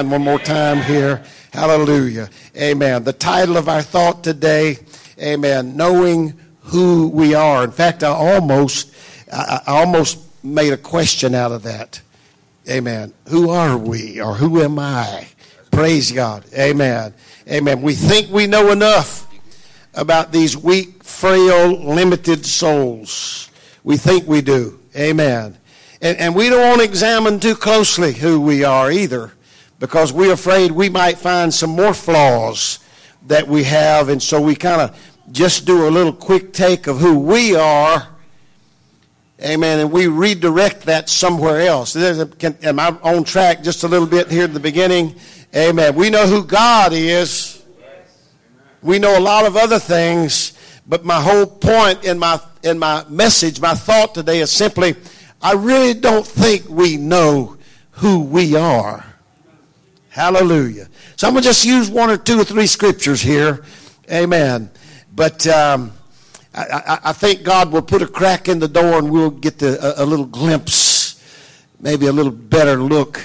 Amen. One more time here. Hallelujah. Amen. The title of our thought today, Amen, knowing who we are. In fact, I almost, I, almost made a question out of that. Amen. Who are we or who am I? Praise God. Amen. Amen. We think we know enough about these weak, frail, limited souls. We think we do. Amen. And, and we don't want to examine too closely who we are either because we're afraid we might find some more flaws that we have. And so we kind of just do a little quick take of who we are. Amen. And we redirect that somewhere else. Can, am I on track just a little bit here at the beginning? Amen. We know who God is. We know a lot of other things, but my whole point in my in my message, my thought today is simply I really don't think we know who we are. Hallelujah. So I'm going to just use one or two or three scriptures here. Amen. But um, I, I, I, think God will put a crack in the door and we'll get the, a, a little glimpse, maybe a little better look,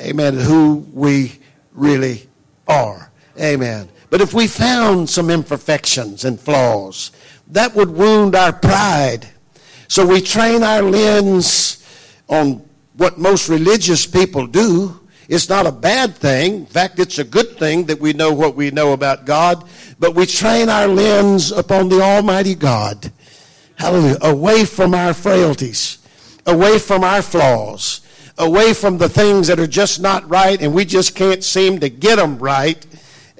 amen, who we really are. Amen. But if we found some imperfections and flaws, that would wound our pride. So we train our lens on what most religious people do. It's not a bad thing. In fact, it's a good thing that we know what we know about God. But we train our lens upon the Almighty God. Hallelujah. Away from our frailties, away from our flaws, away from the things that are just not right and we just can't seem to get them right.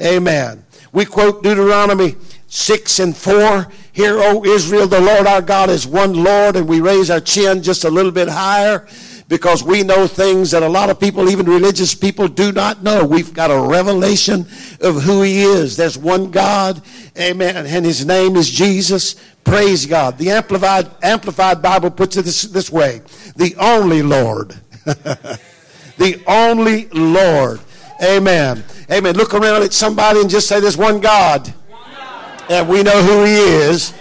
Amen. We quote Deuteronomy 6 and 4. Hear, O Israel, the Lord our God is one Lord, and we raise our chin just a little bit higher because we know things that a lot of people, even religious people, do not know. We've got a revelation of who He is. There's one God, amen, and His name is Jesus. Praise God. The Amplified, Amplified Bible puts it this, this way the only Lord. the only Lord. Amen. Amen. Look around at somebody and just say, There's one God and we know who he is.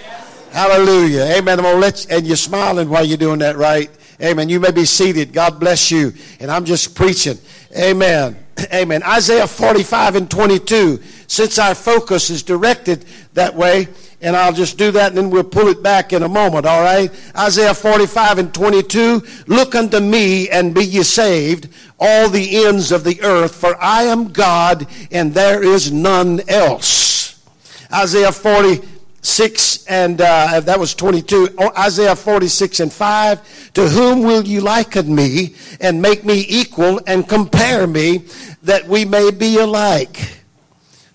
Hallelujah. Amen. I'm gonna let you, and you're smiling while you're doing that, right? Amen. You may be seated. God bless you. And I'm just preaching. Amen. Amen. Isaiah 45 and 22. Since our focus is directed that way, and I'll just do that and then we'll pull it back in a moment, all right? Isaiah 45 and 22. Look unto me and be ye saved, all the ends of the earth, for I am God and there is none else. Isaiah 46 and uh, that was 22. Isaiah 46 and 5. To whom will you liken me and make me equal and compare me that we may be alike?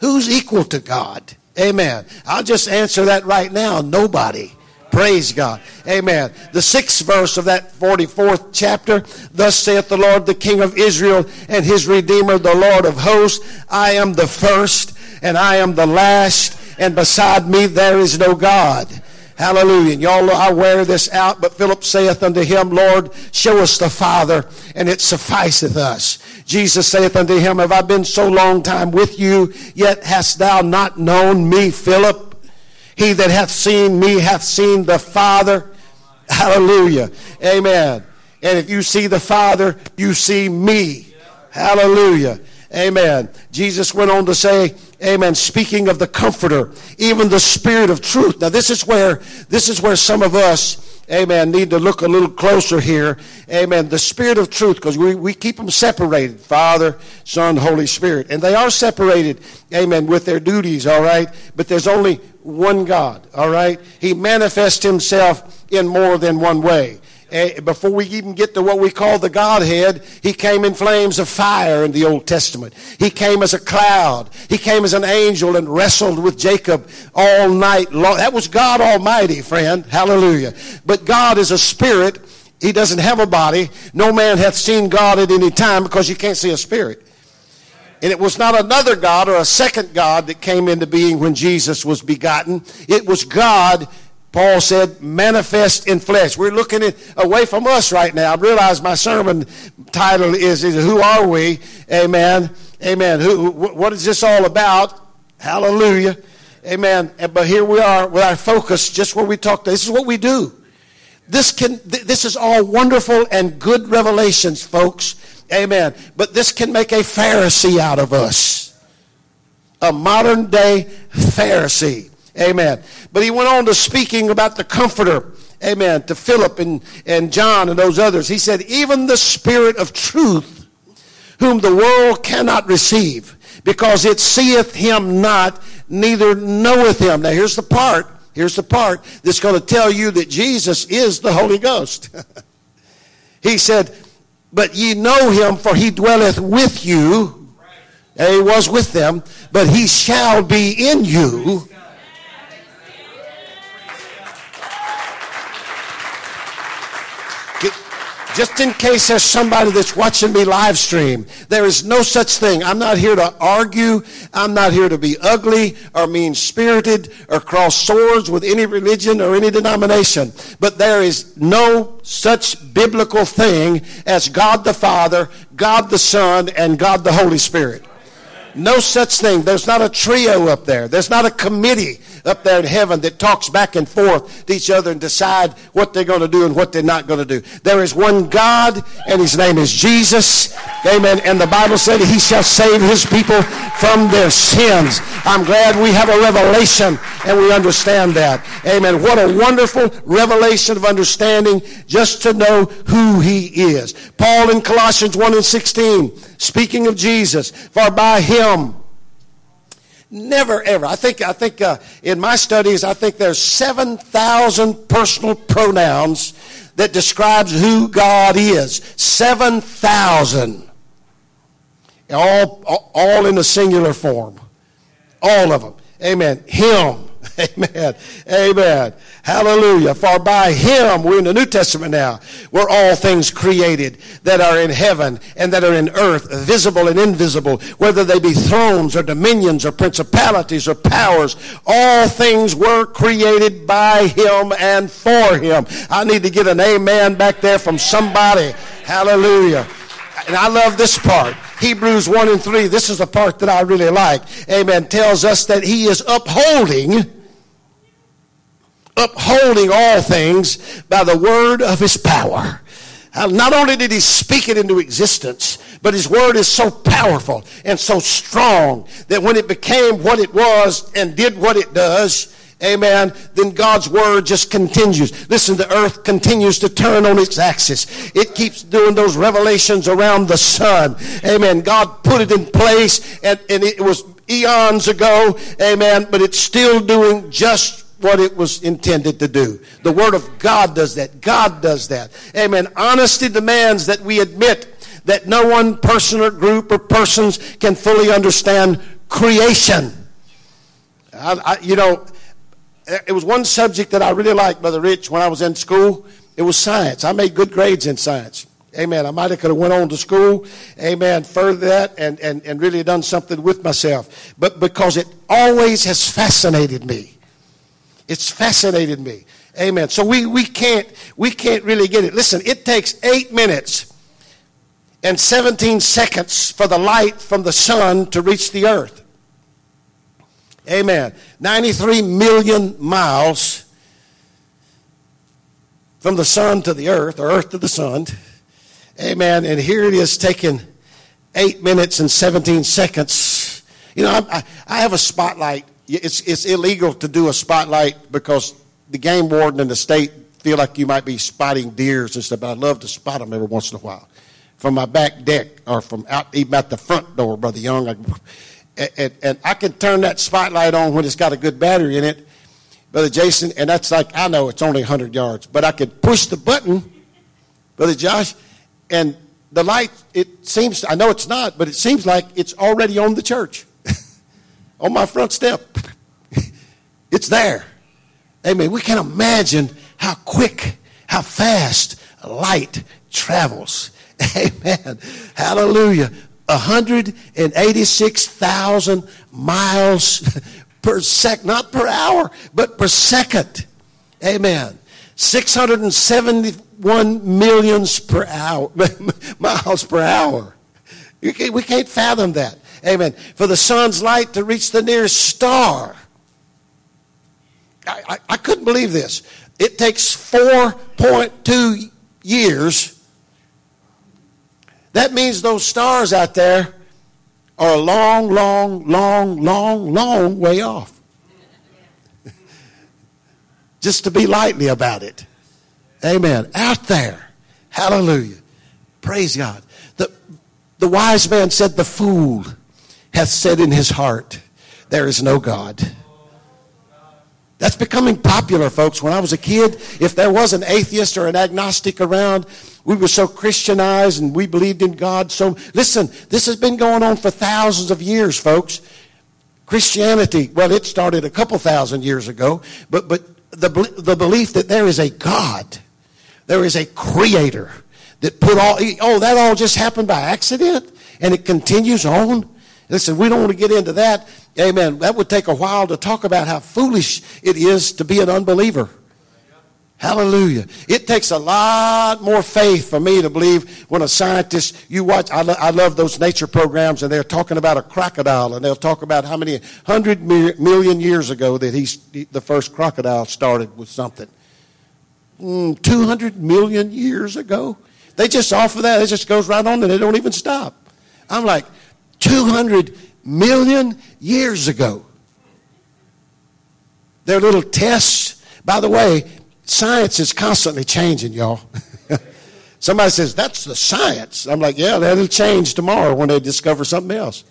Who's equal to God? Amen. I'll just answer that right now. Nobody. Praise God. Amen. The sixth verse of that 44th chapter. Thus saith the Lord, the King of Israel and his Redeemer, the Lord of hosts. I am the first and I am the last and beside me there is no God. Hallelujah. And y'all I wear this out, but Philip saith unto him, Lord, show us the Father, and it sufficeth us. Jesus saith unto him, Have I been so long time with you, yet hast thou not known me, Philip? He that hath seen me hath seen the Father. Hallelujah. Amen. And if you see the Father, you see me. Hallelujah. Amen. Jesus went on to say, Amen. Speaking of the comforter, even the spirit of truth. Now this is where, this is where some of us, amen, need to look a little closer here. Amen. The spirit of truth, because we, we keep them separated. Father, Son, Holy Spirit. And they are separated, amen, with their duties, all right? But there's only one God, all right? He manifests himself in more than one way. Eh, before we even get to what we call the Godhead, he came in flames of fire in the Old Testament. He came as a cloud. He came as an angel and wrestled with Jacob all night long. That was God Almighty, friend. Hallelujah. But God is a spirit. He doesn't have a body. No man hath seen God at any time because you can't see a spirit. And it was not another God or a second God that came into being when Jesus was begotten. It was God Paul said, manifest in flesh. We're looking at, away from us right now. I realize my sermon title is, is Who Are We? Amen. Amen. Who, what is this all about? Hallelujah. Amen. But here we are with our focus just where we talk. This is what we do. This can, this is all wonderful and good revelations, folks. Amen. But this can make a Pharisee out of us. A modern day Pharisee. Amen. But he went on to speaking about the Comforter. Amen. To Philip and, and John and those others. He said, Even the Spirit of truth, whom the world cannot receive, because it seeth him not, neither knoweth him. Now here's the part. Here's the part that's going to tell you that Jesus is the Holy Ghost. he said, But ye know him, for he dwelleth with you. And he was with them, but he shall be in you. Just in case there's somebody that's watching me live stream, there is no such thing. I'm not here to argue. I'm not here to be ugly or mean spirited or cross swords with any religion or any denomination. But there is no such biblical thing as God the Father, God the Son, and God the Holy Spirit. No such thing. There's not a trio up there. There's not a committee up there in heaven that talks back and forth to each other and decide what they're going to do and what they're not going to do. There is one God, and his name is Jesus. Amen. And the Bible said he shall save his people from their sins. I'm glad we have a revelation and we understand that. Amen. What a wonderful revelation of understanding just to know who he is. Paul in Colossians 1 and 16, speaking of Jesus, for by him, Never ever. I think, I think uh, in my studies, I think there's 7,000 personal pronouns that describes who God is. 7,000. All, all in the singular form. All of them. Amen. Him. Amen. Amen. Hallelujah. For by him, we're in the New Testament now, were all things created that are in heaven and that are in earth, visible and invisible, whether they be thrones or dominions or principalities or powers. All things were created by him and for him. I need to get an amen back there from somebody. Hallelujah. And I love this part. Hebrews 1 and 3, this is the part that I really like. Amen. Tells us that he is upholding upholding all things by the word of his power. Uh, not only did he speak it into existence, but his word is so powerful and so strong that when it became what it was and did what it does, amen, then God's word just continues. Listen, the earth continues to turn on its axis. It keeps doing those revelations around the sun. Amen. God put it in place and, and it was eons ago. Amen. But it's still doing just what it was intended to do. The Word of God does that. God does that. Amen. Honesty demands that we admit that no one person or group or persons can fully understand creation. I, I, you know, eh, it was one subject that I really liked, Brother Rich, when I was in school. It was science. I made good grades in science. Amen. I might have could have went on to school. Amen. Further that and, and, and really done something with myself. But because it always has fascinated me. It's fascinated me. Amen. So we, we can't we can't really get it. Listen, it takes eight minutes and 17 seconds for the light from the sun to reach the earth. Amen. 93 million miles from the sun to the earth, or earth to the sun. Amen. And here it is taking eight minutes and 17 seconds. You know, I, I have a spotlight it's, it's illegal to do a spotlight because the game warden and the state feel like you might be spotting deers and stuff, but I love to spot them every once in a while. From my back deck or from out even at the front door, Brother Young. I, and, and I can turn that spotlight on when it's got a good battery in it, Brother Jason, and that's like, I know it's only 100 yards, but I could push the button, Brother Josh, and the light, it seems, I know it's not, but it seems like it's already on the church on my front step. it's there. Amen. We can't imagine how quick, how fast light travels. Amen. Hallelujah. 186,000 miles per sec, not per hour, but per second. Amen. 671 millions per hour, miles per hour. We can't fathom that. Amen. For the sun's light to reach the nearest star. I, I, I couldn't believe this. It takes 4.2 years That means those stars out there are a long, long, long, long, long way off. Just to be lightly about it. Amen. Out there. Hallelujah. Praise God. The, the wise man said, The fool hath said in his heart, There is no God. That's becoming popular, folks. When I was a kid, if there was an atheist or an agnostic around, we were so Christianized and we believed in God. So, listen, this has been going on for thousands of years, folks. Christianity, well, it started a couple thousand years ago, but, but the, the belief that there is a God, there is a creator that put all, oh, that all just happened by accident and it continues on. Listen, we don't want to get into that. Amen. That would take a while to talk about how foolish it is to be an unbeliever. Hallelujah. It takes a lot more faith for me to believe when a scientist, you watch, I, lo- I love those nature programs, and they're talking about a crocodile, and they'll talk about how many hundred million years ago that he's, the first crocodile started with something. Mm, 200 million years ago? They just offer that, it just goes right on, and they don't even stop. I'm like, 200 million years ago. Their little tests, by the way, science is constantly changing, y'all. Somebody says, that's the science. I'm like, yeah, that'll change tomorrow when they discover something else.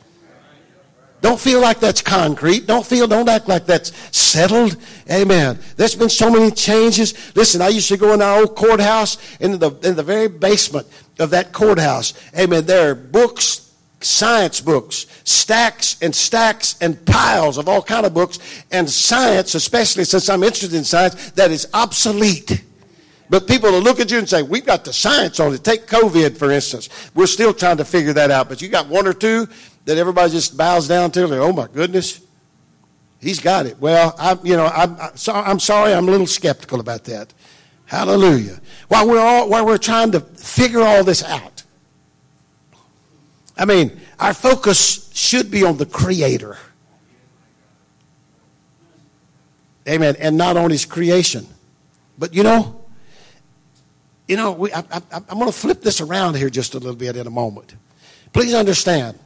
Don't feel like that's concrete. Don't feel, don't act like that's settled. Amen. There's been so many changes. Listen, I used to go in our old courthouse, in the, in the very basement of that courthouse. Amen. There are books, science books, stacks and stacks and piles of all kind of books, and science, especially since I'm interested in science, that is obsolete. But people will look at you and say, We've got the science on it. Take COVID, for instance. We're still trying to figure that out. But you got one or two that everybody just bows down to, oh my goodness, he's got it. Well, I'm, you know, I'm, I'm sorry, I'm a little skeptical about that. Hallelujah. While we're all, while we're trying to figure all this out, I mean, our focus should be on the Creator. Amen. And not on His creation. But you know, you know, we, I, I'm going to flip this around here just a little bit in a moment. Please understand.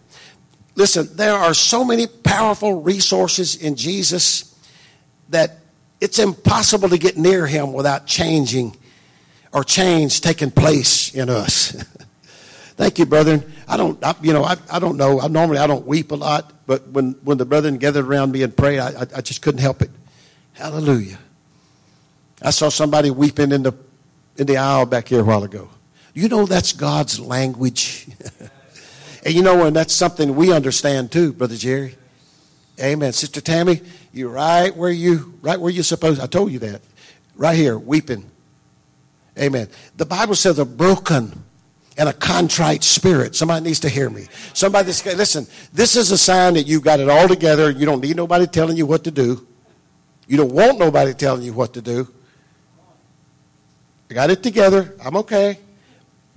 Listen, there are so many powerful resources in Jesus that it's impossible to get near Him without changing or change taking place in us. Thank you, brethren. I don't, I, you know, I, I don't know. I, normally I don't weep a lot, but when, when the brethren gathered around me and prayed, I, I, just couldn't help it. Hallelujah. I saw somebody weeping in the, in the aisle back here a while ago. You know that's God's language. and you know, and that's something we understand too, Brother Jerry. Amen. Sister Tammy, you're right where you right where you're supposed. I told you that. Right here, weeping. Amen. The Bible says a broken and a contrite spirit. Somebody needs to hear me. Somebody, listen, this is a sign that you've got it all together. You don't need nobody telling you what to do. You don't want nobody telling you what to do. I got it together. I'm okay.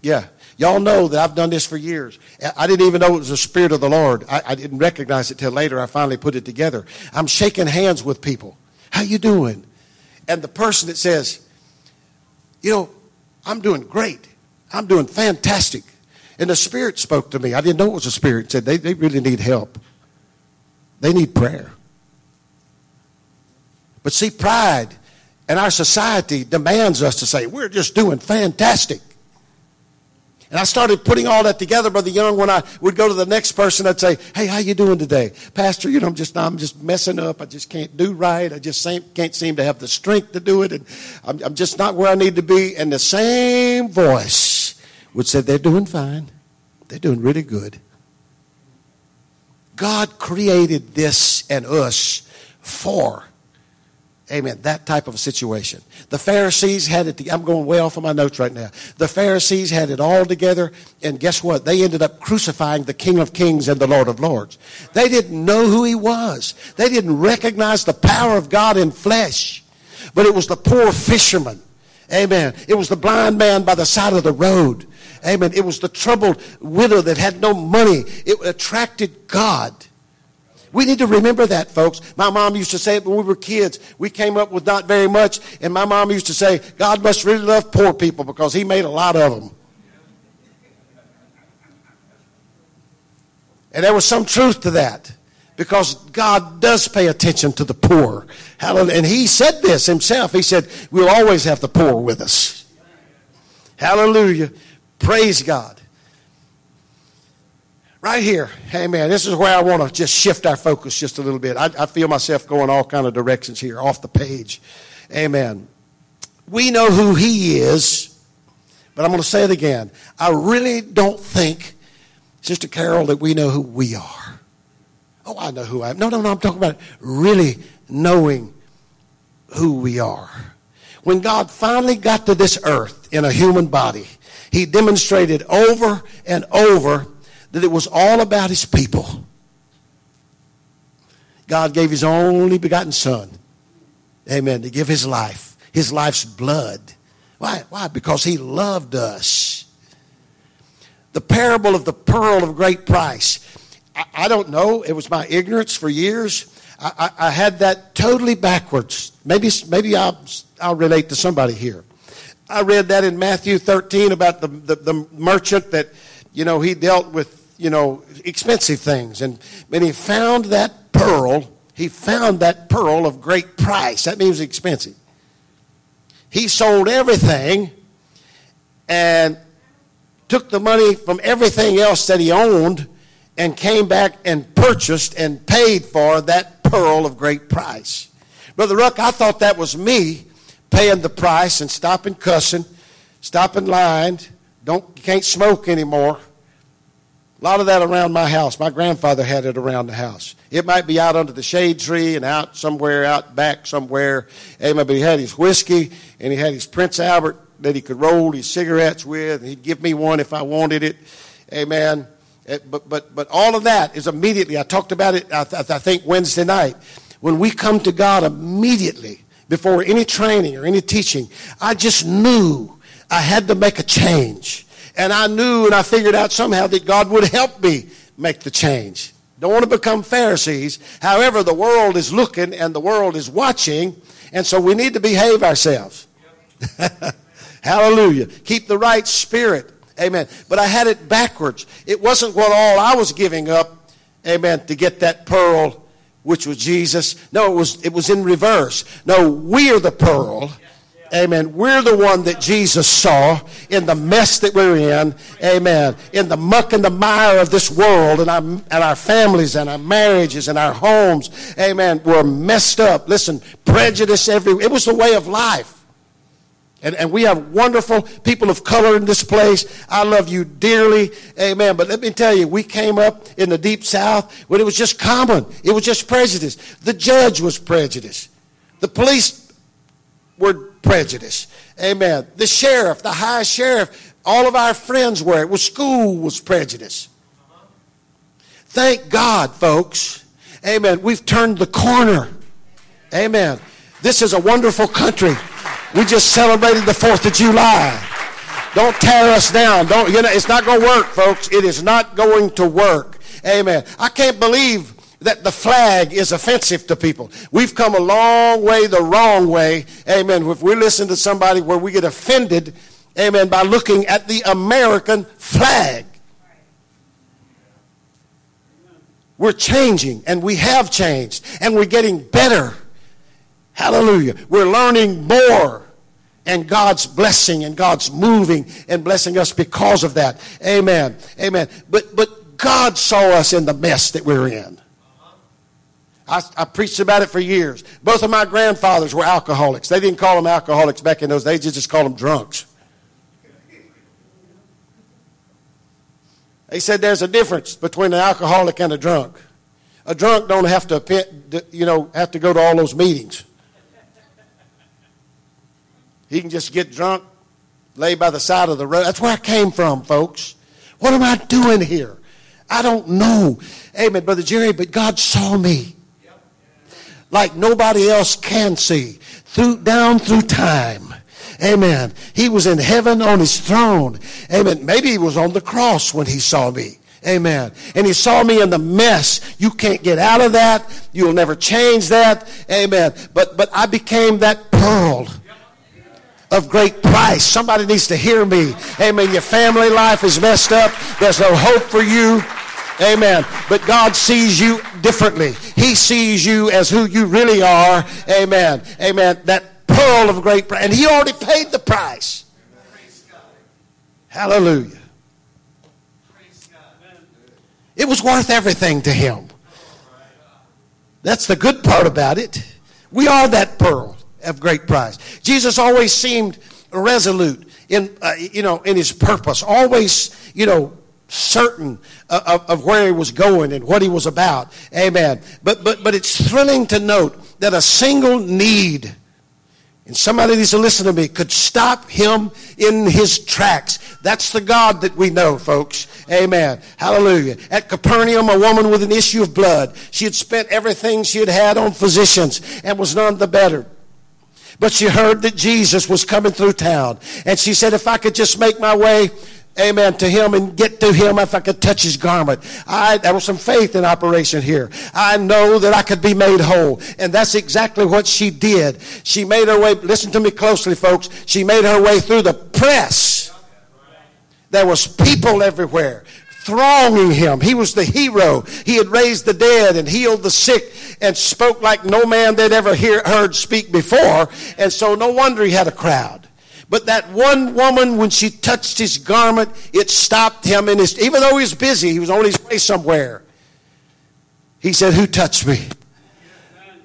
Yeah. Y'all know that I've done this for years. I didn't even know it was the Spirit of the Lord. I, I didn't recognize it till later. I finally put it together. I'm shaking hands with people. How you doing? And the person that says, you know, I'm doing great. I'm doing fantastic. And the Spirit spoke to me. I didn't know it was a Spirit. It said they, they really need help. They need prayer. But see, pride and our society demands us to say, we're just doing fantastic. And I started putting all that together, Brother the Young, when I would go to the next person, I'd say, Hey, how you doing today? Pastor, you know, I'm just, I'm just messing up. I just can't do right. I just can't seem to have the strength to do it. And I'm, I'm just not where I need to be. And the same voice would say they're doing fine. They're doing really good. God created this and us for, amen, that type of a situation. The Pharisees had it, I'm going way off of my notes right now. The Pharisees had it all together, and guess what? They ended up crucifying the King of Kings and the Lord of Lords. They didn't know who he was, they didn't recognize the power of God in flesh. But it was the poor fisherman. Amen. It was the blind man by the side of the road. Amen. It was the troubled widow that had no money. It attracted God. We need to remember that, folks. My mom used to say it when we were kids. We came up with not very much, and my mom used to say, God must really love poor people because he made a lot of them. And there was some truth to that because God does pay attention to the poor. Hallelujah. And he said this himself. He said, We'll always have the poor with us. Hallelujah. Praise God. Right here, amen. This is where I want to just shift our focus just a little bit. I, I feel myself going all kind of directions here, off the page. Amen. We know who he is, but I'm going to say it again. I really don't think, Sister Carol, that we know who we are. Oh, I know who I am. No, no, no. I'm talking about really knowing who we are. When God finally got to this earth in a human body, he demonstrated over and over that it was all about his people. God gave his only begotten son, amen, to give his life, his life's blood. Why? Why? Because he loved us. The parable of the pearl of great price. I, I don't know. It was my ignorance for years. I, I, I had that totally backwards. Maybe, maybe I'll, I'll relate to somebody here. I read that in Matthew 13 about the, the, the merchant that, you know, he dealt with you know, expensive things. And when he found that pearl, he found that pearl of great price. That means expensive. He sold everything and took the money from everything else that he owned and came back and purchased and paid for that pearl of great price. Brother Ruck, I thought that was me paying the price and stopping cussing, stopping lying, don't you can't smoke anymore. A lot of that around my house. My grandfather had it around the house. It might be out under the shade tree and out somewhere out back somewhere. Amen. But he had his whiskey and he had his Prince Albert that he could roll his cigarettes with. And he'd give me one if I wanted it. Amen. Eh, but, but, but all of that is immediately. I talked about it, I, th- I think, Wednesday night. When we come to God immediately, before any training or any teaching, I just knew I had to make a change. And I knew and I figured out somehow that God would help me make the change. Don't want to become Pharisees. However, the world is looking and the world is watching, and so we need to behave ourselves. Hallelujah. Keep the right spirit. Amen. But I had it backwards. It wasn't what all I was giving up, amen, to get that pearl, which was Jesus. No, it was it was in reverse. No, we're the pearl. Amen. We're the one that Jesus saw in the mess that we're in. Amen. In the muck and the mire of this world and our, and our families and our marriages and our homes. Amen. We're messed up. Listen, prejudice every, it was the way of life. And, and we have wonderful people of color in this place. I love you dearly. Amen. But let me tell you, we came up in the deep south when it was just common. It was just prejudice. The judge was prejudiced. The police were prejudice. Amen. The sheriff, the high sheriff, all of our friends were. It was school was prejudice. Thank God, folks. Amen. We've turned the corner. Amen. This is a wonderful country. We just celebrated the 4th of July. Don't tear us down. Don't, you know, it's not going to work, folks. It is not going to work. Amen. I can't believe that the flag is offensive to people. We've come a long way the wrong way. Amen. If we listen to somebody where we get offended, amen, by looking at the American flag. We're changing and we have changed and we're getting better. Hallelujah. We're learning more and God's blessing and God's moving and blessing us because of that. Amen. Amen. But but God saw us in the mess that we're in. I, I, preached about it for years. Both of my grandfathers were alcoholics. They didn't call them alcoholics back in those days, they just called them drunks. They said there's a difference between an alcoholic and a drunk. A drunk don't have to, you know, have to go to all those meetings. He can just get drunk, lay by the side of the road. That's where I came from, folks. What am I doing here? I don't know. Amen, Brother Jerry, but God saw me like nobody else can see. Through, down through time. Amen. He was in heaven on his throne. Amen. Maybe he was on the cross when he saw me. Amen. And he saw me in the mess. You can't get out of that. You'll never change that. Amen. But, but I became that pearl of great price. Somebody needs to hear me. Amen. Your family life is messed up. There's no hope for you. Amen. But God sees you differently. He sees you as who you really are. Amen. Amen. That pearl of great price. And He already paid the price. Hallelujah. It was worth everything to Him. That's the good part about it. We are that pearl of great price. Jesus always seemed resolute in, uh, you know, in his purpose, always, you know, certain of, of, where he was going and what he was about. Amen. But, but, but it's thrilling to note that a single need, and somebody needs to listen to me, could stop him in his tracks. That's the God that we know, folks. Amen. Hallelujah. At Capernaum, a woman with an issue of blood. She had spent everything she had had on physicians and was none the better. But she heard that Jesus was coming through town. And she said, if I could just make my way amen, to him and get to him if I could touch his garment. I, there was some faith in operation here. I know that I could be made whole. And that's exactly what she did. She made her way, listen to me closely, folks. She made her way through the press. There was people everywhere thronging him. He was the hero. He had raised the dead and healed the sick and spoke like no man they'd ever hear, heard speak before. And so no wonder he had a crowd. But that one woman, when she touched his garment, it stopped him And even though he was busy, he was on his way somewhere. He said, Who touched me?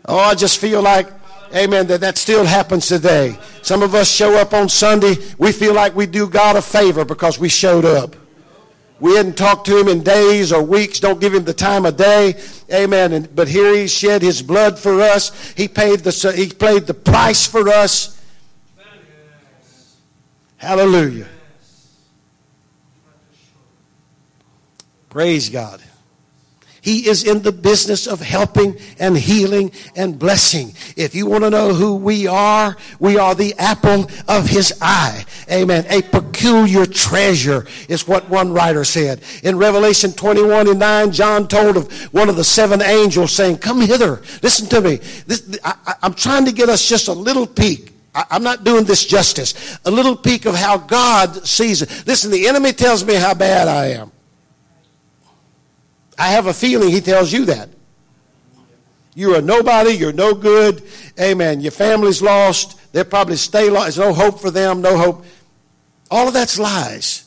Oh, I just feel like, amen, that that still happens today. Some of us show up on Sunday, we feel like we do God a favor because we showed up. We hadn't talked to him in days or weeks. Don't give him the time of day. Amen. And, but here he shed his blood for us. He paid the, he paid the price for us. Hallelujah. Praise God. He is in the business of helping and healing and blessing. If you want to know who we are, we are the apple of his eye. Amen. A peculiar treasure is what one writer said. In Revelation 21 and 9, John told of one of the seven angels saying, Come hither. Listen to me. This, I, I'm trying to get us just a little peek I'm not doing this justice. A little peek of how God sees it. Listen, the enemy tells me how bad I am. I have a feeling he tells you that. You're a nobody. You're no good. Amen. Your family's lost. They'll probably stay lost. There's no hope for them. No hope. All of that's lies.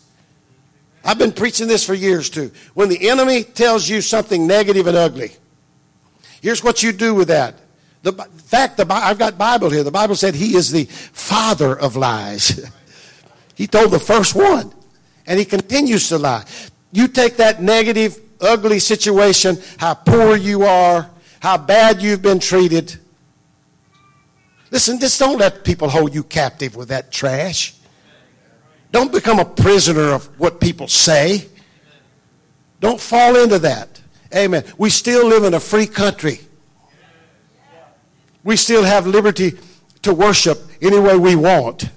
I've been preaching this for years too. When the enemy tells you something negative and ugly, here's what you do with that. The fact, the, I've got Bible here. The Bible said he is the father of lies. he told the first one, and he continues to lie. You take that negative, ugly situation, how poor you are, how bad you've been treated. Listen, just don't let people hold you captive with that trash. Don't become a prisoner of what people say. Don't fall into that. Amen. We still live in a free country we still have liberty to worship any way we want.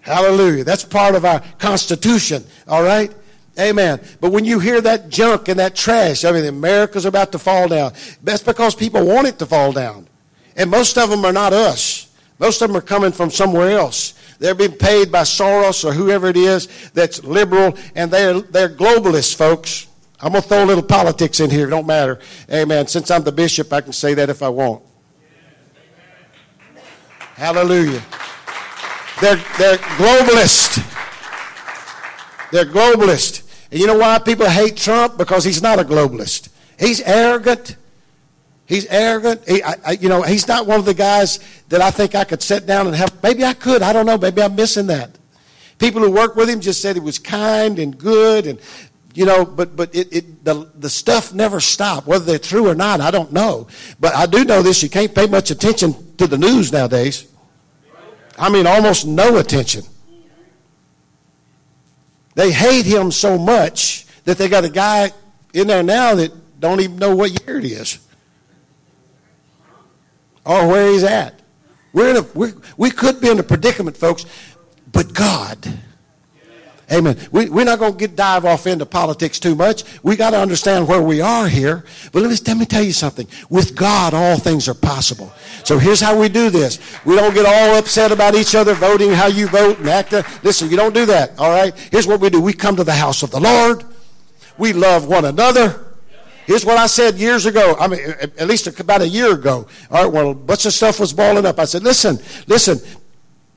Hallelujah. That's part of our Constitution, all right? Amen. But when you hear that junk and that trash, I mean, America's about to fall down. That's because people want it to fall down. And most of them are not us. Most of them are coming from somewhere else. They're being paid by Soros or whoever it is that's liberal, and they're, they're globalists, folks. I'm going to throw a little politics in here. It don't matter. Amen. Since I'm the bishop, I can say that if I want. Hallelujah. They're, they're globalist. They're globalist. And you know why people hate Trump? Because he's not a globalist. He's arrogant. He's arrogant. He, I, I, you know, he's not one of the guys that I think I could sit down and have. Maybe I could. I don't know. Maybe I'm missing that. People who work with him just said he was kind and good and you know, but but it, it the the stuff never stopped. Whether they're true or not, I don't know. But I do know this: you can't pay much attention to the news nowadays. I mean, almost no attention. They hate him so much that they got a guy in there now that don't even know what year it is or where he's at. We're in a, we we could be in a predicament, folks, but God Amen. We, we're not going to get dive off into politics too much. We got to understand where we are here. But let me, let me tell you something. With God, all things are possible. So here's how we do this. We don't get all upset about each other voting how you vote and act. Listen, you don't do that. All right. Here's what we do. We come to the house of the Lord. We love one another. Here's what I said years ago. I mean, at least about a year ago. All right, well, a bunch of stuff was balling up. I said, listen, listen,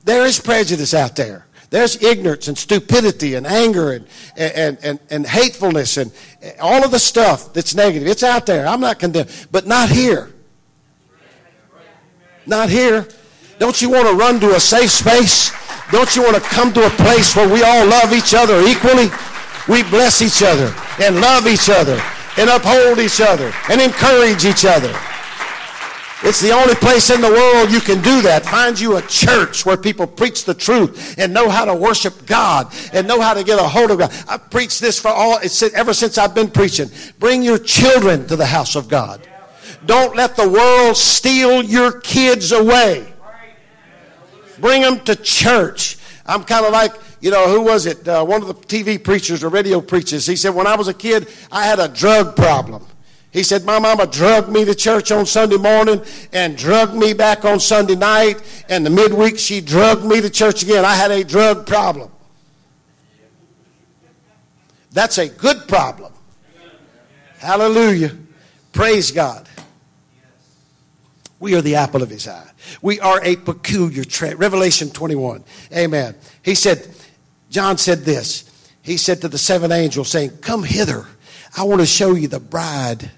there is prejudice out there. There's ignorance and stupidity and anger and, and, and, and hatefulness and all of the stuff that's negative. It's out there. I'm not condemned, but not here. Not here. Don't you want to run to a safe space? Don't you want to come to a place where we all love each other equally? We bless each other and love each other and uphold each other and encourage each other. It's the only place in the world you can do that. Find you a church where people preach the truth and know how to worship God and know how to get a hold of God. I've preached this for all, ever since I've been preaching. Bring your children to the house of God. Don't let the world steal your kids away. Bring them to church. I'm kind of like, you know, who was it? Uh, one of the TV preachers or radio preachers. He said, when I was a kid, I had a drug problem. He said, My mama drugged me to church on Sunday morning and drugged me back on Sunday night. And the midweek, she drugged me to church again. I had a drug problem. That's a good problem. Hallelujah. Praise God. We are the apple of his eye. We are a peculiar trait. Revelation 21. Amen. He said, John said this. He said to the seven angels, saying, Come hither. I want to show you the bride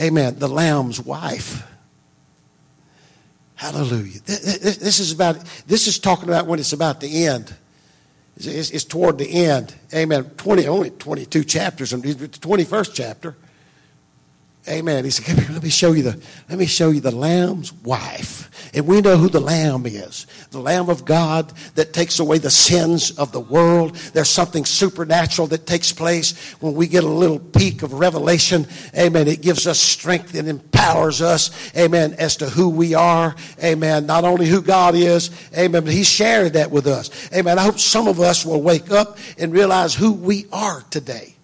Amen. The Lamb's wife. Hallelujah. This is about, this is talking about when it's about the end. It's, toward the end. Amen. 20, only 22 chapters, the 21st chapter. Amen. He said, let me show you the, let me show you the lamb's wife. And we know who the lamb is. The lamb of God that takes away the sins of the world. There's something supernatural that takes place when we get a little peek of revelation. Amen. It gives us strength and empowers us. Amen. As to who we are. Amen. Not only who God is. Amen. But He shared that with us. Amen. I hope some of us will wake up and realize who we are today.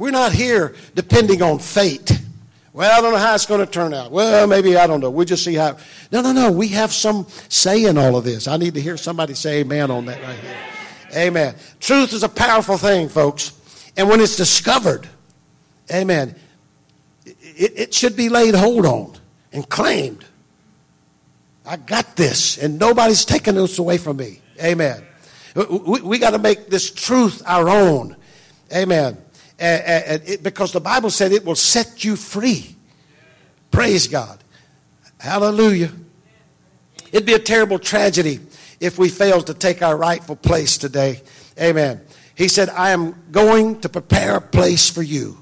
We're not here depending on fate. Well, I don't know how it's going to turn out. Well, maybe I don't know. We'll just see how. No, no, no. We have some say in all of this. I need to hear somebody say amen on that right here. Amen. Truth is a powerful thing, folks. And when it's discovered, amen, it, it should be laid hold on and claimed. I got this, and nobody's taking this away from me. Amen. We, we got to make this truth our own. Amen Eh, eh, and it, because the Bible said it will set you free. Praise God. Hallelujah. It'd be a terrible tragedy if we failed to take our rightful place today. Amen. He said, I am going to prepare a place for you,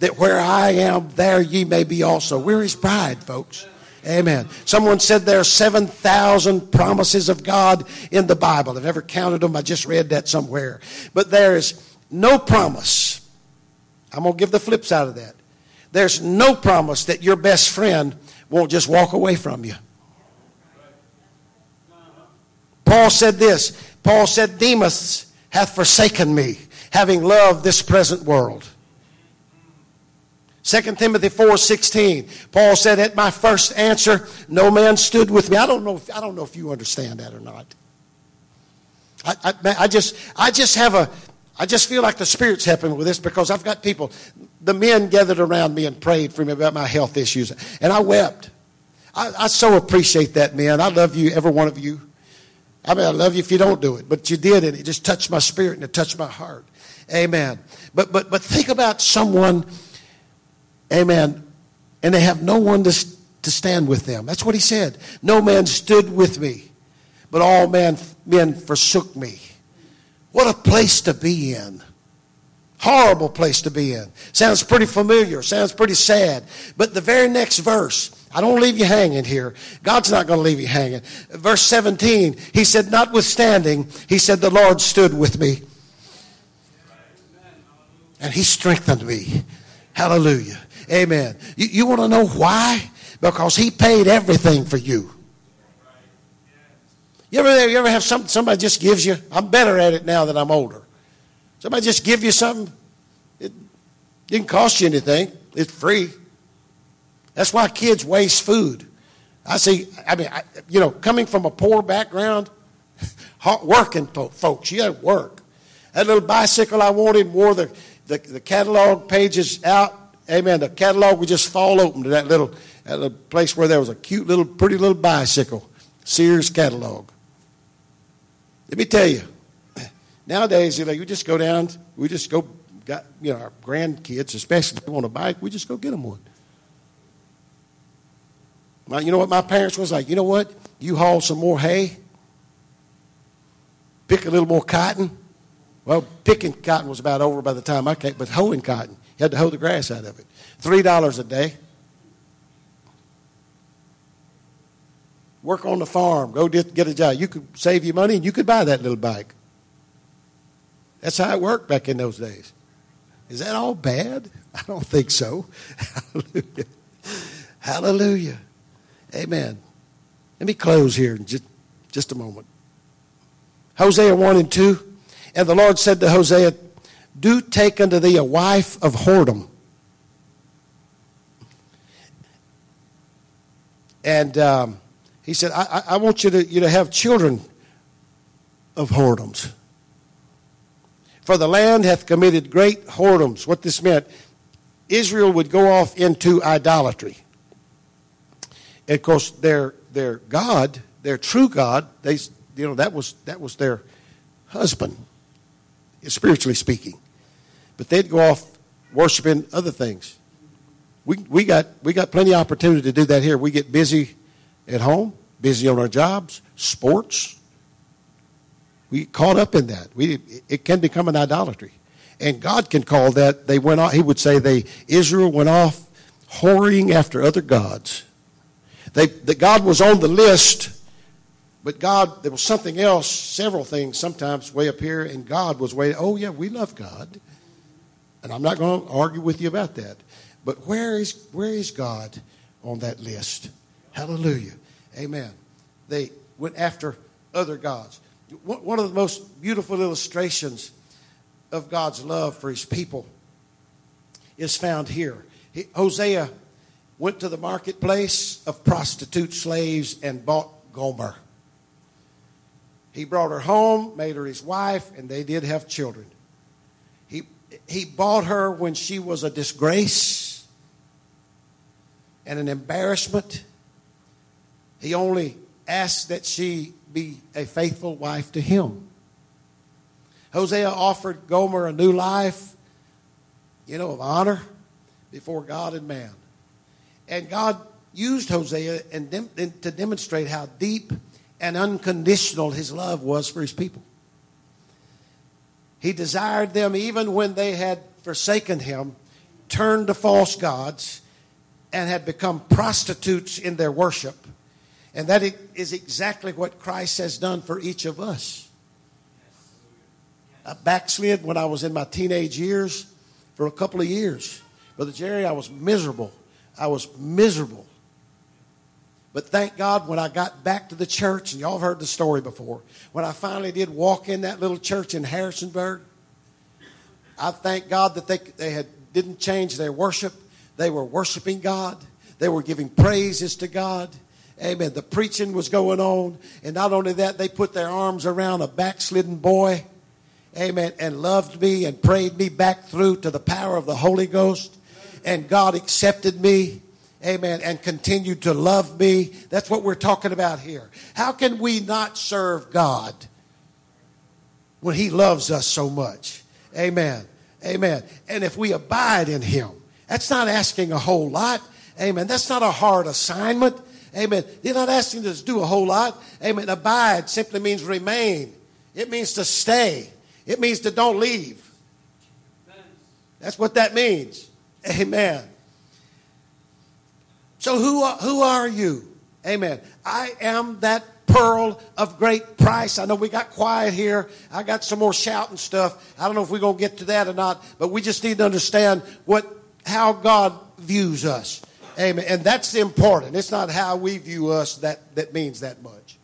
that where I am, there ye may be also. We're his bride, folks. Amen. Someone said there are 7,000 promises of God in the Bible. I've never counted them, I just read that somewhere. But there is no promise I'm going to give the flip side of that. There's no promise that your best friend won't just walk away from you. Paul said this Paul said, Demas hath forsaken me, having loved this present world. 2 Timothy 4:16. Paul said, "At my first answer, no man stood with me." I don't know. If, I don't know if you understand that or not. I, I, I just, I just have a, I just feel like the Spirit's helping with this because I've got people, the men gathered around me and prayed for me about my health issues, and I wept. I, I so appreciate that, man. I love you, every one of you. I mean, I love you if you don't do it, but you did, and it just touched my spirit and it touched my heart. Amen. But but but think about someone, amen, and they have no one to, to stand with them. That's what he said. No man stood with me, but all men men forsook me. What a place to be in. Horrible place to be in. Sounds pretty familiar. Sounds pretty sad. But the very next verse, I don't leave you hanging here. God's not going to leave you hanging. Verse 17, he said, Notwithstanding, he said, The Lord stood with me. And he strengthened me. Hallelujah. Amen. You, you want to know why? Because he paid everything for you. You ever, you ever have something somebody just gives you? I'm better at it now that I'm older. Somebody just give you something. It didn't cost you anything. It's free. That's why kids waste food. I see. I mean, I, you know, coming from a poor background, working folks, you got to work. That little bicycle I wanted wore the, the, the catalog pages out. Amen. The catalog would just fall open to that little, that little place where there was a cute little, pretty little bicycle. Sears catalog. Let me tell you, nowadays, you know, you just go down, we just go, got, you know, our grandkids, especially, if they want a bike, we just go get them one. My, you know what my parents was like? You know what? You haul some more hay, pick a little more cotton. Well, picking cotton was about over by the time I came, but hoeing cotton, you had to hoe the grass out of it. Three dollars a day. Work on the farm, go get a job. You could save you money and you could buy that little bike. That's how it worked back in those days. Is that all bad? I don't think so. Hallelujah. Hallelujah. Amen. Let me close here in just, just a moment. Hosea 1 and 2. And the Lord said to Hosea, Do take unto thee a wife of whoredom. And um, he said, I, I want you to, you to have children of whoredoms. For the land hath committed great whoredoms. What this meant, Israel would go off into idolatry. And of course, their, their God, their true God, they, you know, that was, that was their husband, spiritually speaking. But they'd go off worshiping other things. We, we, got, we got plenty of opportunity to do that here. We get busy at home, busy on our jobs, sports. We get caught up in that. We, it can become an idolatry. And God can call that, they went off, he would say they, Israel went off whoring after other gods. They, that God was on the list, but God, there was something else, several things sometimes way up here, and God was way, oh yeah, we love God. And I'm not going to argue with you about that. But where is, where is God on that list? Hallelujah. Amen. They went after other gods. One of the most beautiful illustrations of God's love for his people is found here. Hosea went to the marketplace of prostitute slaves and bought Gomer. He brought her home, made her his wife, and they did have children. He, he bought her when she was a disgrace and an embarrassment. He only asked that she be a faithful wife to him. Hosea offered Gomer a new life, you know, of honor before God and man. And God used Hosea and dem- to demonstrate how deep and unconditional his love was for his people. He desired them even when they had forsaken him, turned to false gods, and had become prostitutes in their worship. And that is exactly what Christ has done for each of us. I backslid when I was in my teenage years for a couple of years. Brother Jerry, I was miserable. I was miserable. But thank God when I got back to the church, and y'all have heard the story before, when I finally did walk in that little church in Harrisonburg, I thank God that they, they had, didn't change their worship. They were worshiping God, they were giving praises to God. Amen. The preaching was going on. And not only that, they put their arms around a backslidden boy. Amen. And loved me and prayed me back through to the power of the Holy Ghost and God accepted me. Amen. And continued to love me. That's what we're talking about here. How can we not serve God when He loves us so much? Amen. Amen. And if we abide in Him, that's not asking a whole lot. Amen. That's not a hard assignment. Amen. You're not asking us to do a whole lot. Amen. Abide simply means remain. It means to stay. It means to don't leave. That's what that means. Amen. So who are, who are you? Amen. I am that pearl of great price. I know we got quiet here. I got some more shouting stuff. I don't know if we're going to get to that or not, but we just need to understand what how God views us. Amen. And that's important. It's not how we view us that, that means that much.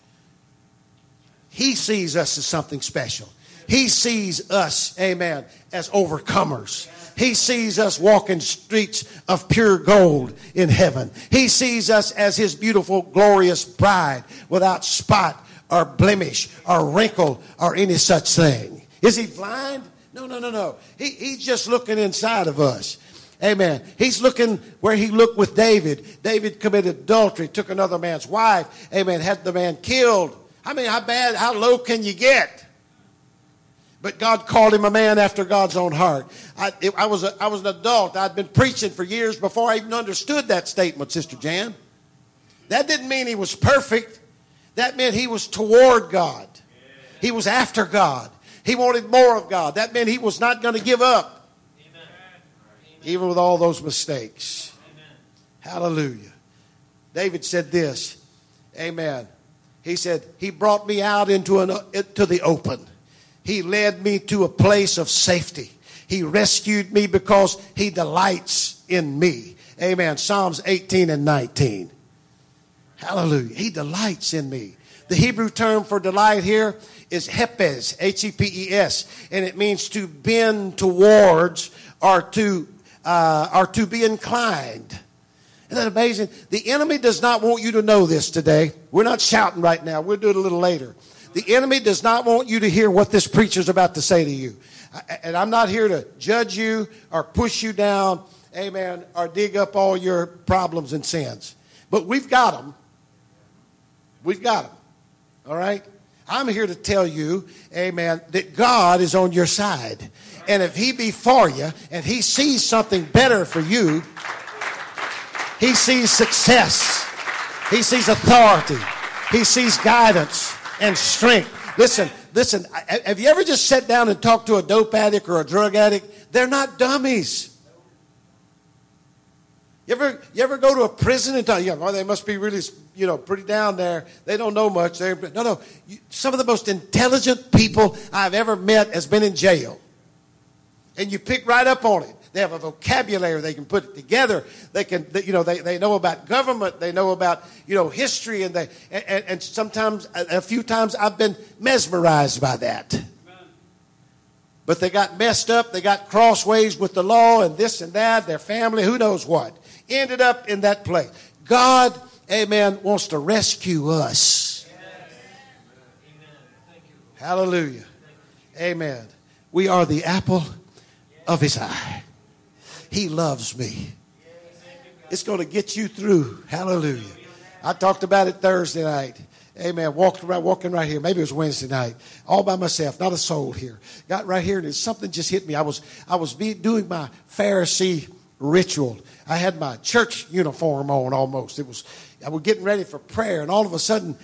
He sees us as something special. He sees us, amen, as overcomers. He sees us walking streets of pure gold in heaven. He sees us as his beautiful, glorious bride without spot or blemish or wrinkle or any such thing. Is he blind? No, no, no, no. He, he's just looking inside of us. Amen. He's looking where he looked with David. David committed adultery, took another man's wife. Amen. Had the man killed. I mean, how bad, how low can you get? But God called him a man after God's own heart. I, it, I, was, a, I was an adult. I'd been preaching for years before I even understood that statement, Sister Jan. That didn't mean he was perfect. That meant he was toward God. He was after God. He wanted more of God. That meant he was not going to give up. Even with all those mistakes. Amen. Hallelujah. David said this. Amen. He said, He brought me out into, an, into the open. He led me to a place of safety. He rescued me because He delights in me. Amen. Psalms 18 and 19. Hallelujah. He delights in me. The Hebrew term for delight here is hepes, H E P E S, and it means to bend towards or to, uh, or to be inclined. Isn't that amazing? The enemy does not want you to know this today. We're not shouting right now. We'll do it a little later. The enemy does not want you to hear what this preacher's about to say to you. And I'm not here to judge you or push you down, amen, or dig up all your problems and sins. But we've got them. We've got them. All right? I'm here to tell you, amen, that God is on your side. And if He be for you and He sees something better for you, He sees success, He sees authority, He sees guidance and strength. Listen, listen, have you ever just sat down and talked to a dope addict or a drug addict? They're not dummies. You ever, you ever go to a prison and talk, yeah, well, they must be really, you know, pretty down there. They don't know much. They're, no, no. Some of the most intelligent people I've ever met has been in jail. And you pick right up on it. They have a vocabulary. They can put it together. They can, you know, they, they know about government. They know about, you know, history. And they, and, and sometimes, a few times I've been mesmerized by that. But they got messed up. They got crossways with the law and this and that, their family, who knows what. Ended up in that place. God, amen, wants to rescue us. Hallelujah. Amen. We are the apple of his eye. He loves me. It's going to get you through. Hallelujah. I talked about it Thursday night. Amen. Walked around, walking right here. Maybe it was Wednesday night. All by myself, not a soul here. Got right here, and something just hit me. I was I was be, doing my Pharisee ritual. I had my church uniform on almost. It was I was getting ready for prayer, and all of a sudden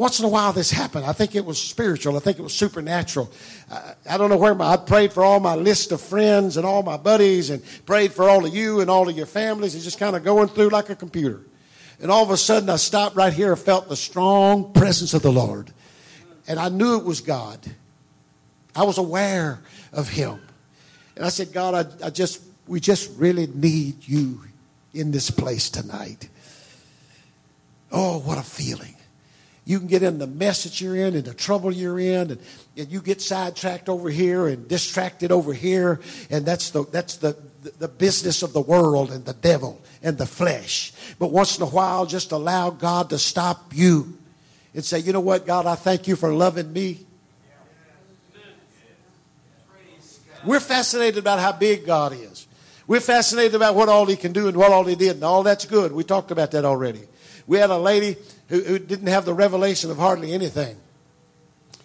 once in a while this happened. I think it was spiritual. I think it was supernatural. I, I don't know where my, I prayed for all my list of friends and all my buddies and prayed for all of you and all of your families and just kind of going through like a computer. And all of a sudden I stopped right here and felt the strong presence of the Lord. And I knew it was God. I was aware of Him. And I said, God, I, I just, we just really need you in this place tonight. Oh, what a feeling you can get in the mess that you're in and the trouble you're in and, and you get sidetracked over here and distracted over here and that's the that's the the business of the world and the devil and the flesh. But once in a while just allow god to stop you and say you know what god i thank you for loving me. We're fascinated about how big god is. We're fascinated about what all he can do and what all he did and all that's good. We talked about that already. We had a lady who, who didn't have the revelation of hardly anything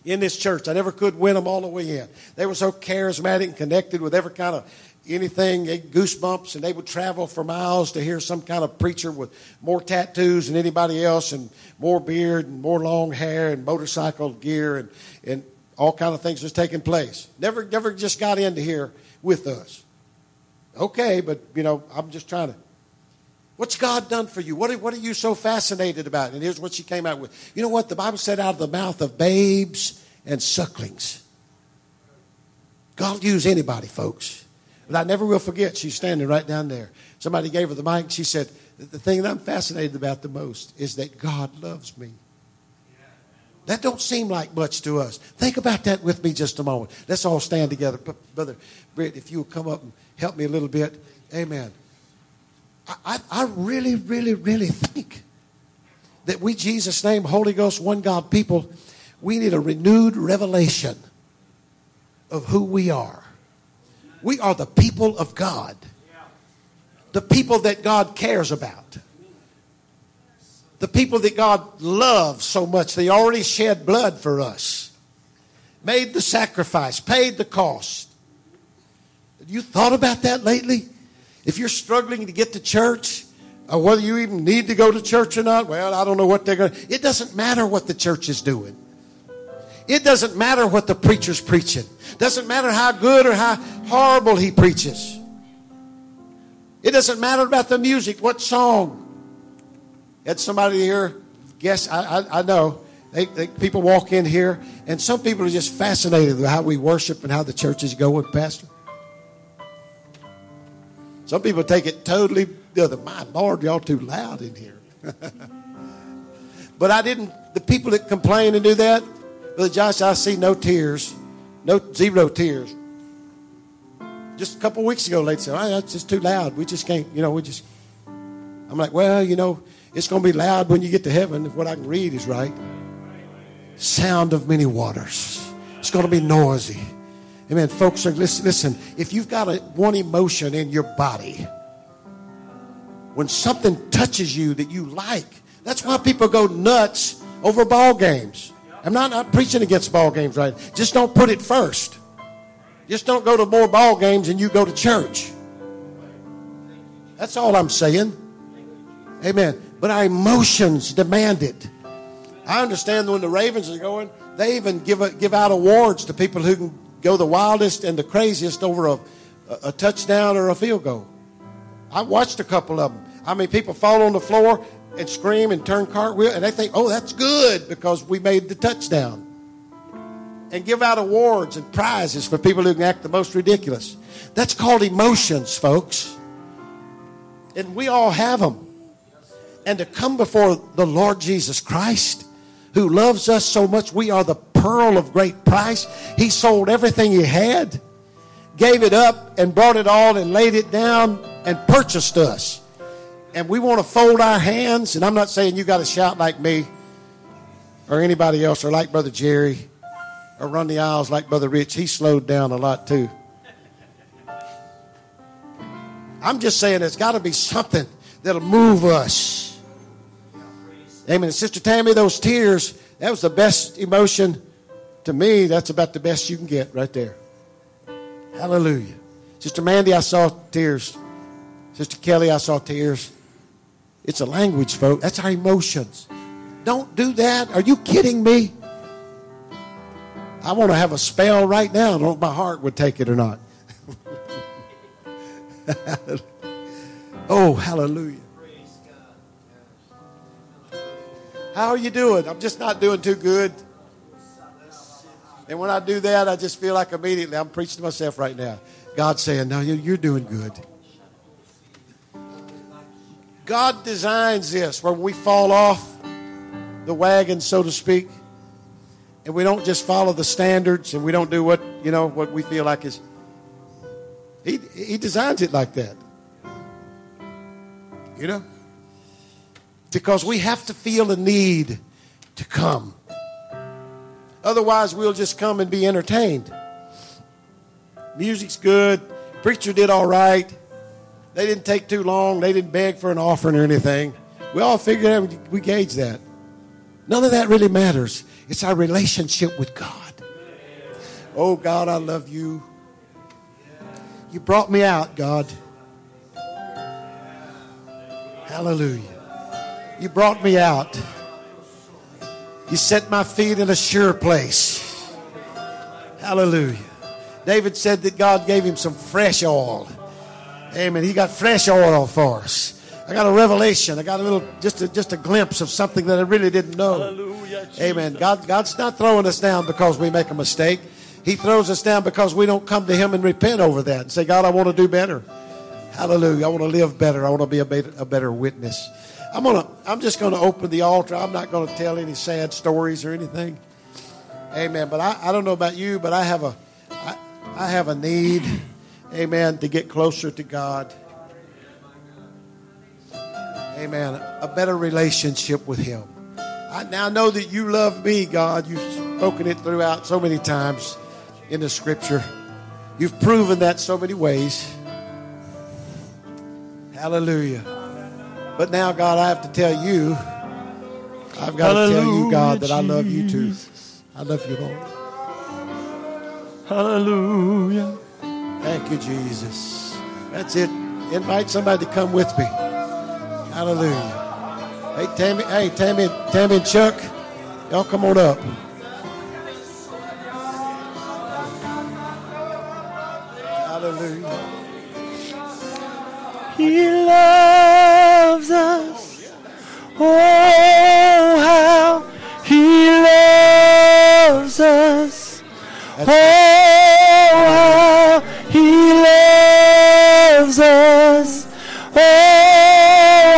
in this church. I never could win them all the way in. They were so charismatic and connected with every kind of anything, eh, goosebumps, and they would travel for miles to hear some kind of preacher with more tattoos than anybody else, and more beard, and more long hair, and motorcycle gear, and, and all kind of things was taking place. Never, never just got into here with us. Okay, but you know, I'm just trying to What's God done for you? What are, what are you so fascinated about? And here's what she came out with. You know what? The Bible said out of the mouth of babes and sucklings. God will use anybody, folks. But I never will forget, she's standing right down there. Somebody gave her the mic. She said, The thing that I'm fascinated about the most is that God loves me. That don't seem like much to us. Think about that with me just a moment. Let's all stand together. Brother Britt, if you will come up and help me a little bit. Amen. I, I really, really, really think that we, Jesus' name, Holy Ghost, one God people, we need a renewed revelation of who we are. We are the people of God, the people that God cares about, the people that God loves so much. They already shed blood for us, made the sacrifice, paid the cost. You thought about that lately? If you're struggling to get to church, or whether you even need to go to church or not, well, I don't know what they're going to. It doesn't matter what the church is doing. It doesn't matter what the preacher's preaching. Doesn't matter how good or how horrible he preaches. It doesn't matter about the music, what song. Had somebody here guess, I, I, I know, they, they, people walk in here, and some people are just fascinated with how we worship and how the church is going, Pastor. Some people take it totally the other. My Lord, y'all too loud in here. but I didn't, the people that complain and do that, Brother Josh, I see no tears, no zero tears. Just a couple weeks ago, lady said, oh, ah, that's just too loud. We just can't, you know, we just. I'm like, well, you know, it's going to be loud when you get to heaven if what I can read is right. Sound of many waters. It's going to be noisy. Amen. Folks, listen, listen if you've got a, one emotion in your body, when something touches you that you like, that's why people go nuts over ball games. I'm not, not preaching against ball games, right? Just don't put it first. Just don't go to more ball games and you go to church. That's all I'm saying. Amen. But our emotions demand it. I understand when the Ravens are going, they even give, a, give out awards to people who can go the wildest and the craziest over a, a touchdown or a field goal. I watched a couple of them. I mean, people fall on the floor and scream and turn cartwheel, and they think, oh, that's good because we made the touchdown. And give out awards and prizes for people who can act the most ridiculous. That's called emotions, folks. And we all have them. And to come before the Lord Jesus Christ, who loves us so much, we are the pearl of great price. He sold everything he had, gave it up, and brought it all and laid it down and purchased us and we want to fold our hands, and I'm not saying you got to shout like me or anybody else or like Brother Jerry or run the aisles like Brother Rich. He slowed down a lot too. I'm just saying there's got to be something that'll move us. Amen. Sister Tammy, those tears, that was the best emotion to me. That's about the best you can get right there. Hallelujah. Sister Mandy, I saw tears. Sister Kelly, I saw tears. It's a language, folks. That's our emotions. Don't do that. Are you kidding me? I want to have a spell right now. I don't know if my heart would take it or not. oh, hallelujah. How are you doing? I'm just not doing too good. And when I do that, I just feel like immediately I'm preaching to myself right now. God's saying, No, you're doing good. God designs this where we fall off the wagon, so to speak, and we don't just follow the standards and we don't do what, you know, what we feel like is. He, he designs it like that. You know? Because we have to feel the need to come. Otherwise, we'll just come and be entertained. Music's good. Preacher did all right. They didn't take too long. They didn't beg for an offering or anything. We all figured out, we gauge that. None of that really matters. It's our relationship with God. Oh, God, I love you. You brought me out, God. Hallelujah. You brought me out. You set my feet in a sure place. Hallelujah. David said that God gave him some fresh oil. Amen. He got fresh oil for us. I got a revelation. I got a little, just a, just a glimpse of something that I really didn't know. Hallelujah, Amen. God, God's not throwing us down because we make a mistake. He throws us down because we don't come to Him and repent over that and say, God, I want to do better. Hallelujah. I want to live better. I want to be a better, a better witness. I'm gonna. I'm just gonna open the altar. I'm not gonna tell any sad stories or anything. Amen. But I, I don't know about you, but I have a, I, I have a need amen, to get closer to God. Amen. A better relationship with Him. I now know that you love me, God. You've spoken it throughout so many times. in the scripture. You've proven that so many ways. Hallelujah. But now, God, I have to tell you, I've got Hallelujah, to tell you, God, that I love you too. I love you, Lord. Hallelujah. Thank you, Jesus. That's it. Invite somebody to come with me. Hallelujah. Hey, Tammy, hey, Tammy, Tammy and Chuck, y'all come on up. Hallelujah. He loves. Oh, how he loves us. Oh, how he loves us. Oh,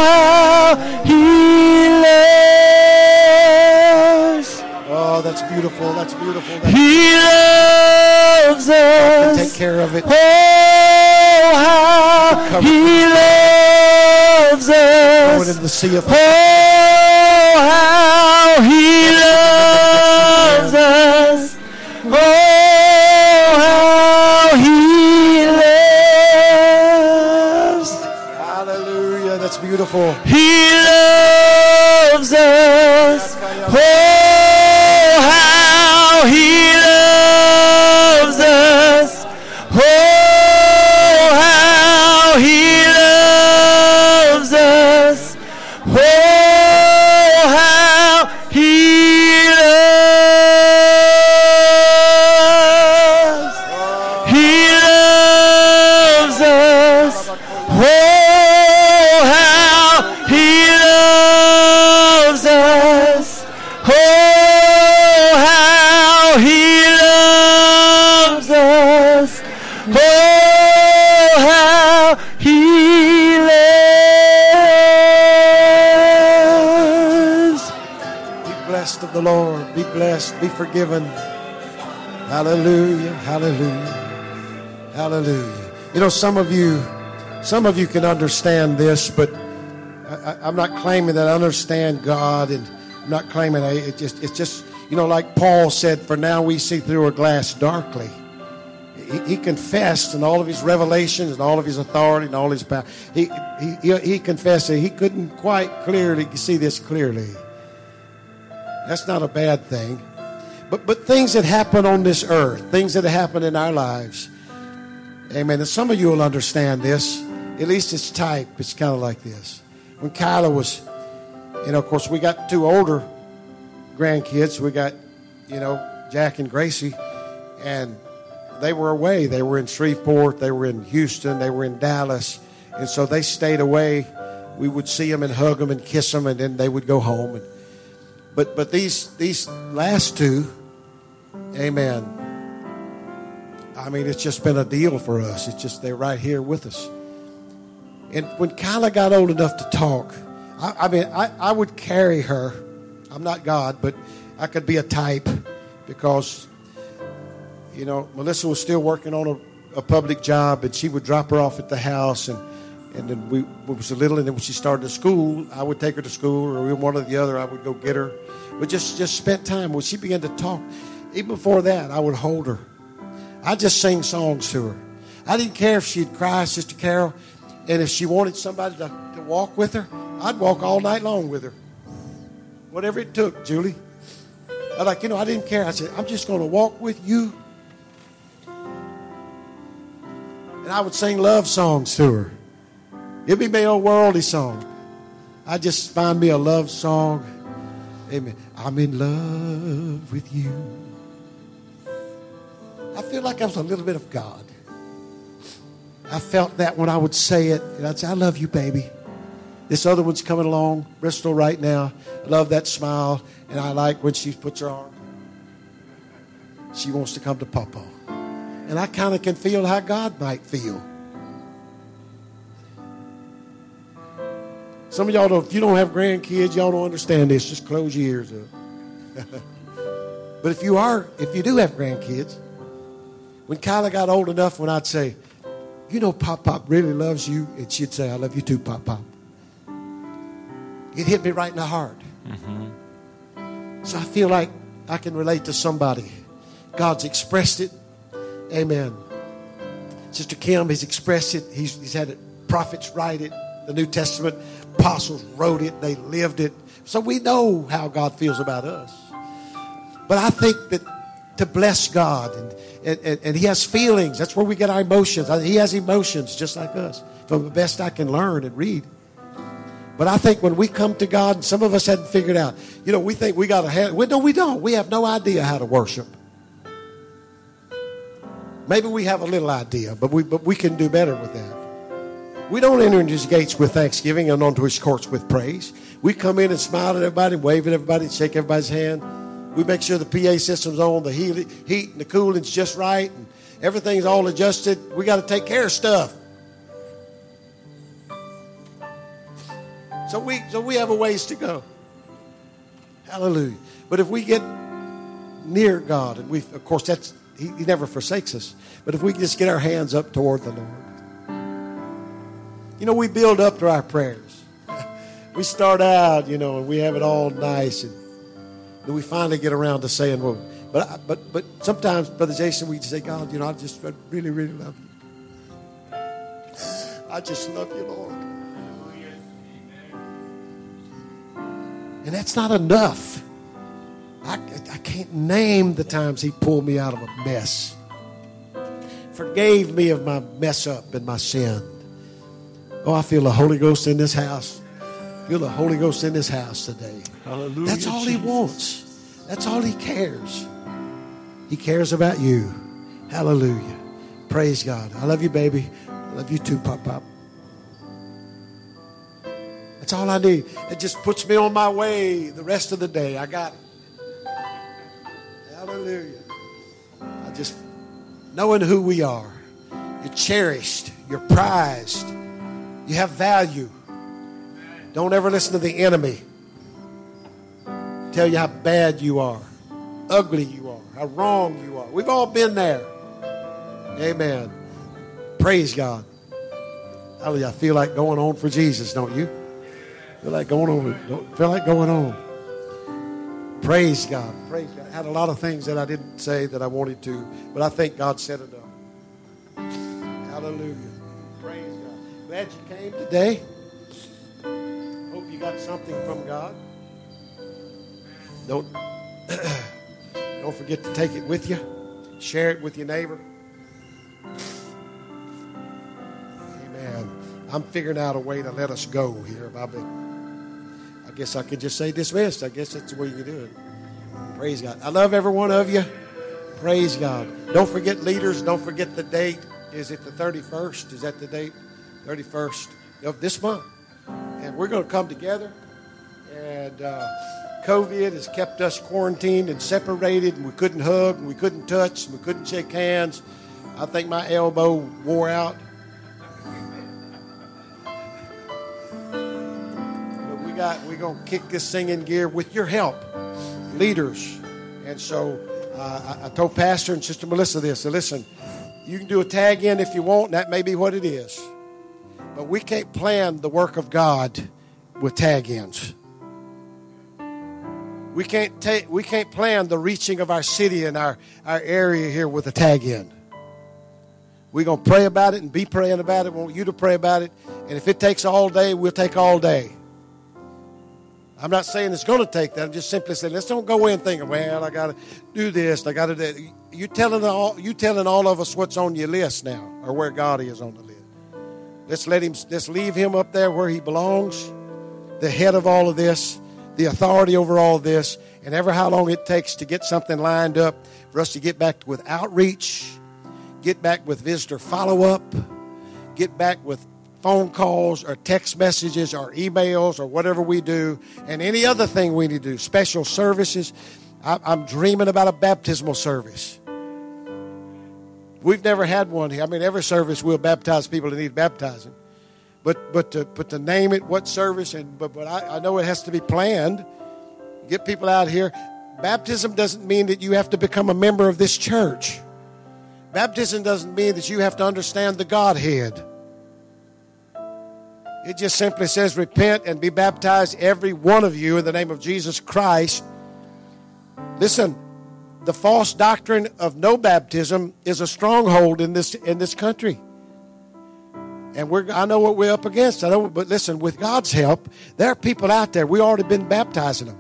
how he loves. Oh, that's beautiful. That's beautiful. That's he loves us. Take care of it. Oh, how he loves us. Going into the sea of Oh, how he loves us. Oh, how he loves. Hallelujah. That's beautiful. He Lord. Be blessed. Be forgiven. Hallelujah. Hallelujah. Hallelujah. You know, some of you, some of you can understand this, but I, I'm not claiming that I understand God, and I'm not claiming I, it just, it's just, you know, like Paul said, for now we see through a glass darkly. He, he confessed in all of his revelations and all of his authority and all his power. He, he, he confessed that he couldn't quite clearly see this clearly. That's not a bad thing. But, but things that happen on this earth, things that happen in our lives, amen. And some of you will understand this. At least it's type. It's kind of like this. When Kyla was, you know, of course, we got two older grandkids. We got, you know, Jack and Gracie. And they were away. They were in Shreveport. They were in Houston. They were in Dallas. And so they stayed away. We would see them and hug them and kiss them, and then they would go home. And, but but these these last two, amen. I mean, it's just been a deal for us. It's just they're right here with us. And when Kyla got old enough to talk, I, I mean, I, I would carry her. I'm not God, but I could be a type because, you know, Melissa was still working on a, a public job, and she would drop her off at the house, and and then we, we was a little, and then when she started to school, I would take her to school, or one or the other, I would go get her. But just just spent time. When she began to talk, even before that, I would hold her. I just sing songs to her. I didn't care if she'd cry, Sister Carol, and if she wanted somebody to, to walk with her, I'd walk all night long with her. Whatever it took, Julie. I like, you know, I didn't care. I said, I'm just going to walk with you. And I would sing love songs to her. It'd be my old worldly song. I'd just find me a love song. Amen. I'm in love with you. I feel like I was a little bit of God. I felt that when I would say it, and I'd say, I love you, baby. This other one's coming along, Bristol, right now. I love that smile, and I like when she puts her arm. She wants to come to Papa. And I kind of can feel how God might feel. Some of y'all don't, if you don't have grandkids, y'all don't understand this. Just close your ears up. but if you are, if you do have grandkids, when Kyla got old enough, when I'd say, you know, Pop Pop really loves you, and she'd say, I love you too, Pop Pop. It hit me right in the heart. Mm-hmm. So I feel like I can relate to somebody. God's expressed it Amen. Sister Kim has expressed it. He's, he's had it. Prophets write it. The New Testament apostles wrote it. They lived it. So we know how God feels about us. But I think that to bless God and, and, and, He has feelings. That's where we get our emotions. He has emotions just like us, from the best I can learn and read. But I think when we come to God, some of us hadn't figured out. You know, we think we got to have. No, we don't. We have no idea how to worship. Maybe we have a little idea, but we but we can do better with that. We don't enter into His gates with thanksgiving and onto His courts with praise. We come in and smile at everybody, wave at everybody, shake everybody's hand. We make sure the PA system's on, the heat, and the cooling's just right, and everything's all adjusted. We got to take care of stuff. So we so we have a ways to go. Hallelujah. But if we get near God, and we of course that's he, he never forsakes us. But if we just get our hands up toward the Lord. You know, we build up to our prayers. we start out, you know, and we have it all nice and then we finally get around to saying, well, but but but sometimes, Brother Jason, we say, God, you know, I just really, really love you. I just love you, Lord. And that's not enough. I, I can't name the times He pulled me out of a mess, forgave me of my mess up and my sin. Oh, I feel the Holy Ghost in this house. Feel the Holy Ghost in this house today. Hallelujah. That's all Jesus. He wants. That's all He cares. He cares about you. Hallelujah. Praise God. I love you, baby. I love you too, Pop Pop. That's all I need. It just puts me on my way the rest of the day. I got it. Hallelujah. I just, knowing who we are, you're cherished, you're prized, you have value. Don't ever listen to the enemy tell you how bad you are, ugly you are, how wrong you are. We've all been there. Amen. Praise God. Hallelujah. I feel like going on for Jesus, don't you? Feel like going on. Don't feel like going on. Praise God. Praise God. I had a lot of things that I didn't say that I wanted to, but I think God said enough. Hallelujah. Praise God. Glad you came today. Hope you got something from God. Don't don't forget to take it with you. Share it with your neighbor. Amen. I'm figuring out a way to let us go here. I've I guess I could just say dismissed. I guess that's the way you can do it. Praise God. I love every one of you. Praise God. Don't forget leaders. Don't forget the date. Is it the 31st? Is that the date? 31st of this month. And we're going to come together. And uh, COVID has kept us quarantined and separated, and we couldn't hug, and we couldn't touch, and we couldn't shake hands. I think my elbow wore out. But we got we're gonna kick this thing in gear with your help, leaders. And so uh, I, I told Pastor and Sister Melissa this. So listen, you can do a tag in if you want. And that may be what it is, but we can't plan the work of God with tag ends. We can't take we can't plan the reaching of our city and our, our area here with a tag end. We're gonna pray about it and be praying about it. We want you to pray about it. And if it takes all day, we'll take all day. I'm not saying it's going to take that. I'm just simply saying let's don't go in thinking, well, I got to do this, I got to do that. You telling all you telling all of us what's on your list now, or where God is on the list. Let's let him. Let's leave him up there where he belongs, the head of all of this, the authority over all this, and ever how long it takes to get something lined up for us to get back with outreach, get back with visitor follow up, get back with phone calls or text messages or emails or whatever we do, and any other thing we need to do, special services. I, I'm dreaming about a baptismal service. We've never had one here. I mean, every service we'll baptize people that need baptizing. But but to but to name it what service and but but I, I know it has to be planned. Get people out here. Baptism doesn't mean that you have to become a member of this church. Baptism doesn't mean that you have to understand the Godhead. It just simply says, repent and be baptized, every one of you, in the name of Jesus Christ. Listen, the false doctrine of no baptism is a stronghold in this in this country. And we're, I know what we're up against. I know, but listen, with God's help, there are people out there. We already been baptizing them.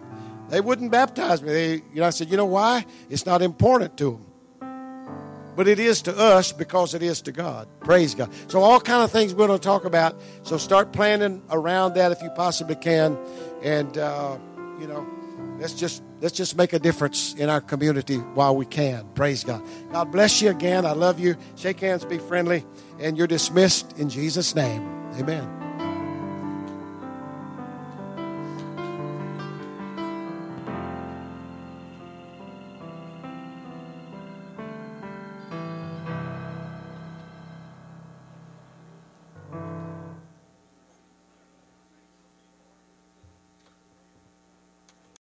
They wouldn't baptize me. They, you know, I said, you know why? It's not important to them but it is to us because it is to God. Praise God. So all kind of things we're going to talk about. So start planning around that if you possibly can, and uh, you know, let's just let's just make a difference in our community while we can. Praise God. God bless you again. I love you. Shake hands. Be friendly, and you're dismissed in Jesus' name. Amen.